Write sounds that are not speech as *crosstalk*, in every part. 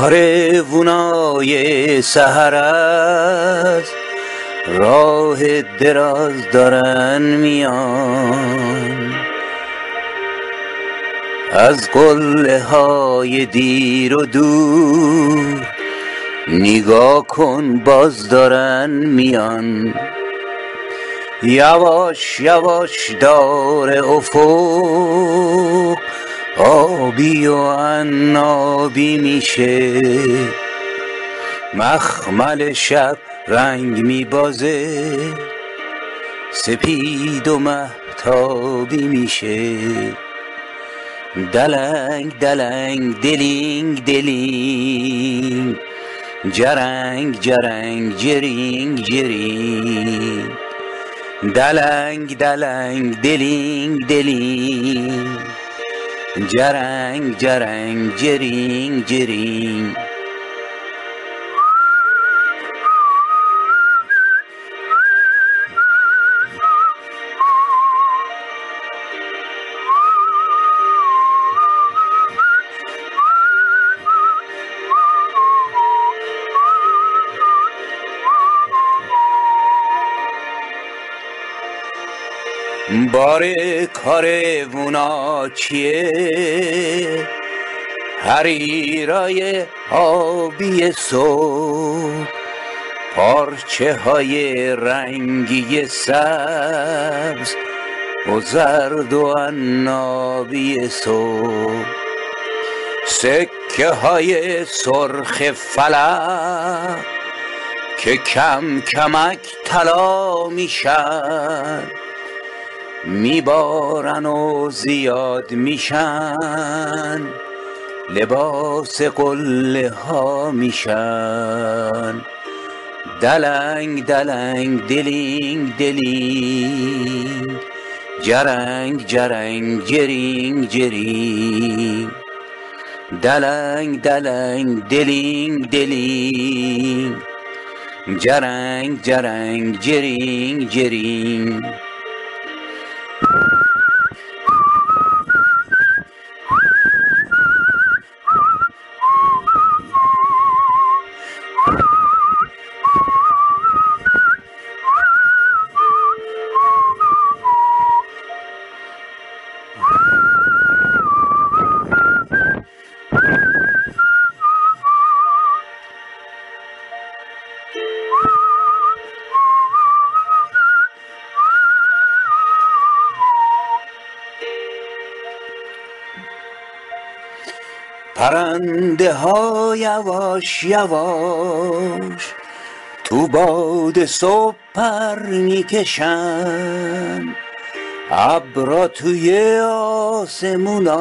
کاروونای سحر از راه دراز دارن میان. از قله های دیر و دور نگاه کن باز دارن میان. یواش یواش دور افق آبی و عنابی میشه. مخمل شب رنگ میبازه. سپید و مهتابی میشه. دلنگ دلنگ دلینگ دلینگ. جرنگ جرنگ جرینگ جرینگ. دلنگ دلنگ دلینگ دلینگ. جرنگ جرنگ جرینگ جرینگ بار کاروونا چیه؟ حریرای آبی صبح پارچه های رنگی سبز و زرد و عنابی صبح. سکه های سرخ فلک که کم کمک طلا میشن. میبارن و زیاد میشن لباس قله ها میشن. دلنگ دلنگ دلینگ دلینگ. جرنگ جرنگ جرینگ جرینگ. دلنگ دلنگ دلینگ دلینگ. جرنگ جرنگ جرینگ جرینگ. you. *laughs* پرنده ها یواش یواش تو باد صبح پر می‌کشن ابرا توی آسمونا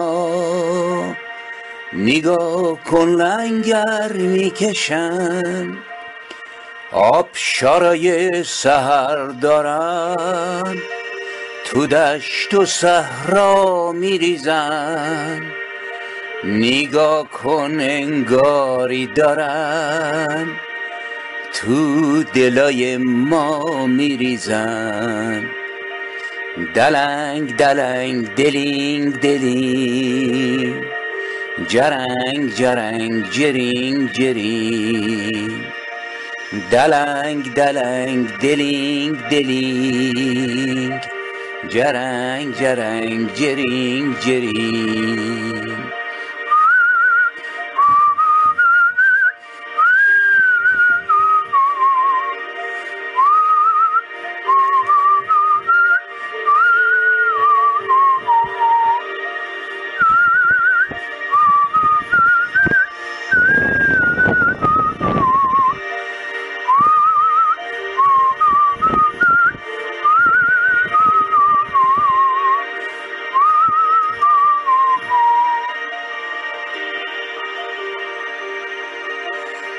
نگاه کن لنگر می‌کشن. آبشارای سحر دارن تو دشت و صحرا میریزن. نگاه کن انگاری دارن تو دلای ما میریزن. دلنگ دلنگ دلینگ دلینگ جرنگ جرنگ جرینگ جرینگ دلنگ دلنگ دلینگ دلینگ. جرنگ جرنگ جرینگ جرینگ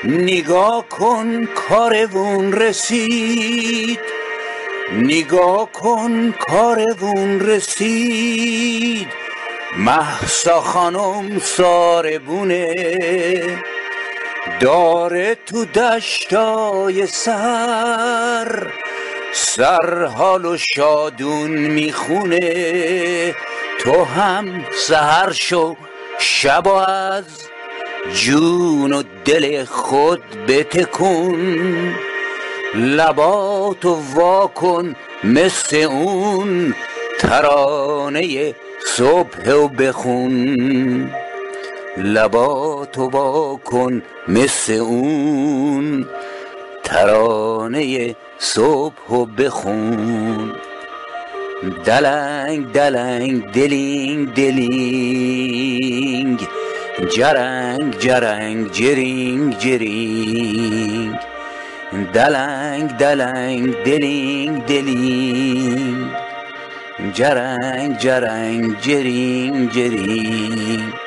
نگاه کن کارون رسید. نگاه کن کارون رسید. محسا خانم ساربونه. داره تو دشتای سر. سر حال و شادون می‌خونه. تو هم سهر شو شب از. جون و دل خود بتکن لباتو واکن مثل اون ترانه صبح و بخون. لباتو واکن مثل اون ترانه صبح و بخون. دلنگ دلنگ دلینگ دلینگ جرنگ جرنگ جرینگ جرینگ. دلنگ دلنگ دلینگ دلینگ. جرنگ جرنگ جرینگ جرینگ.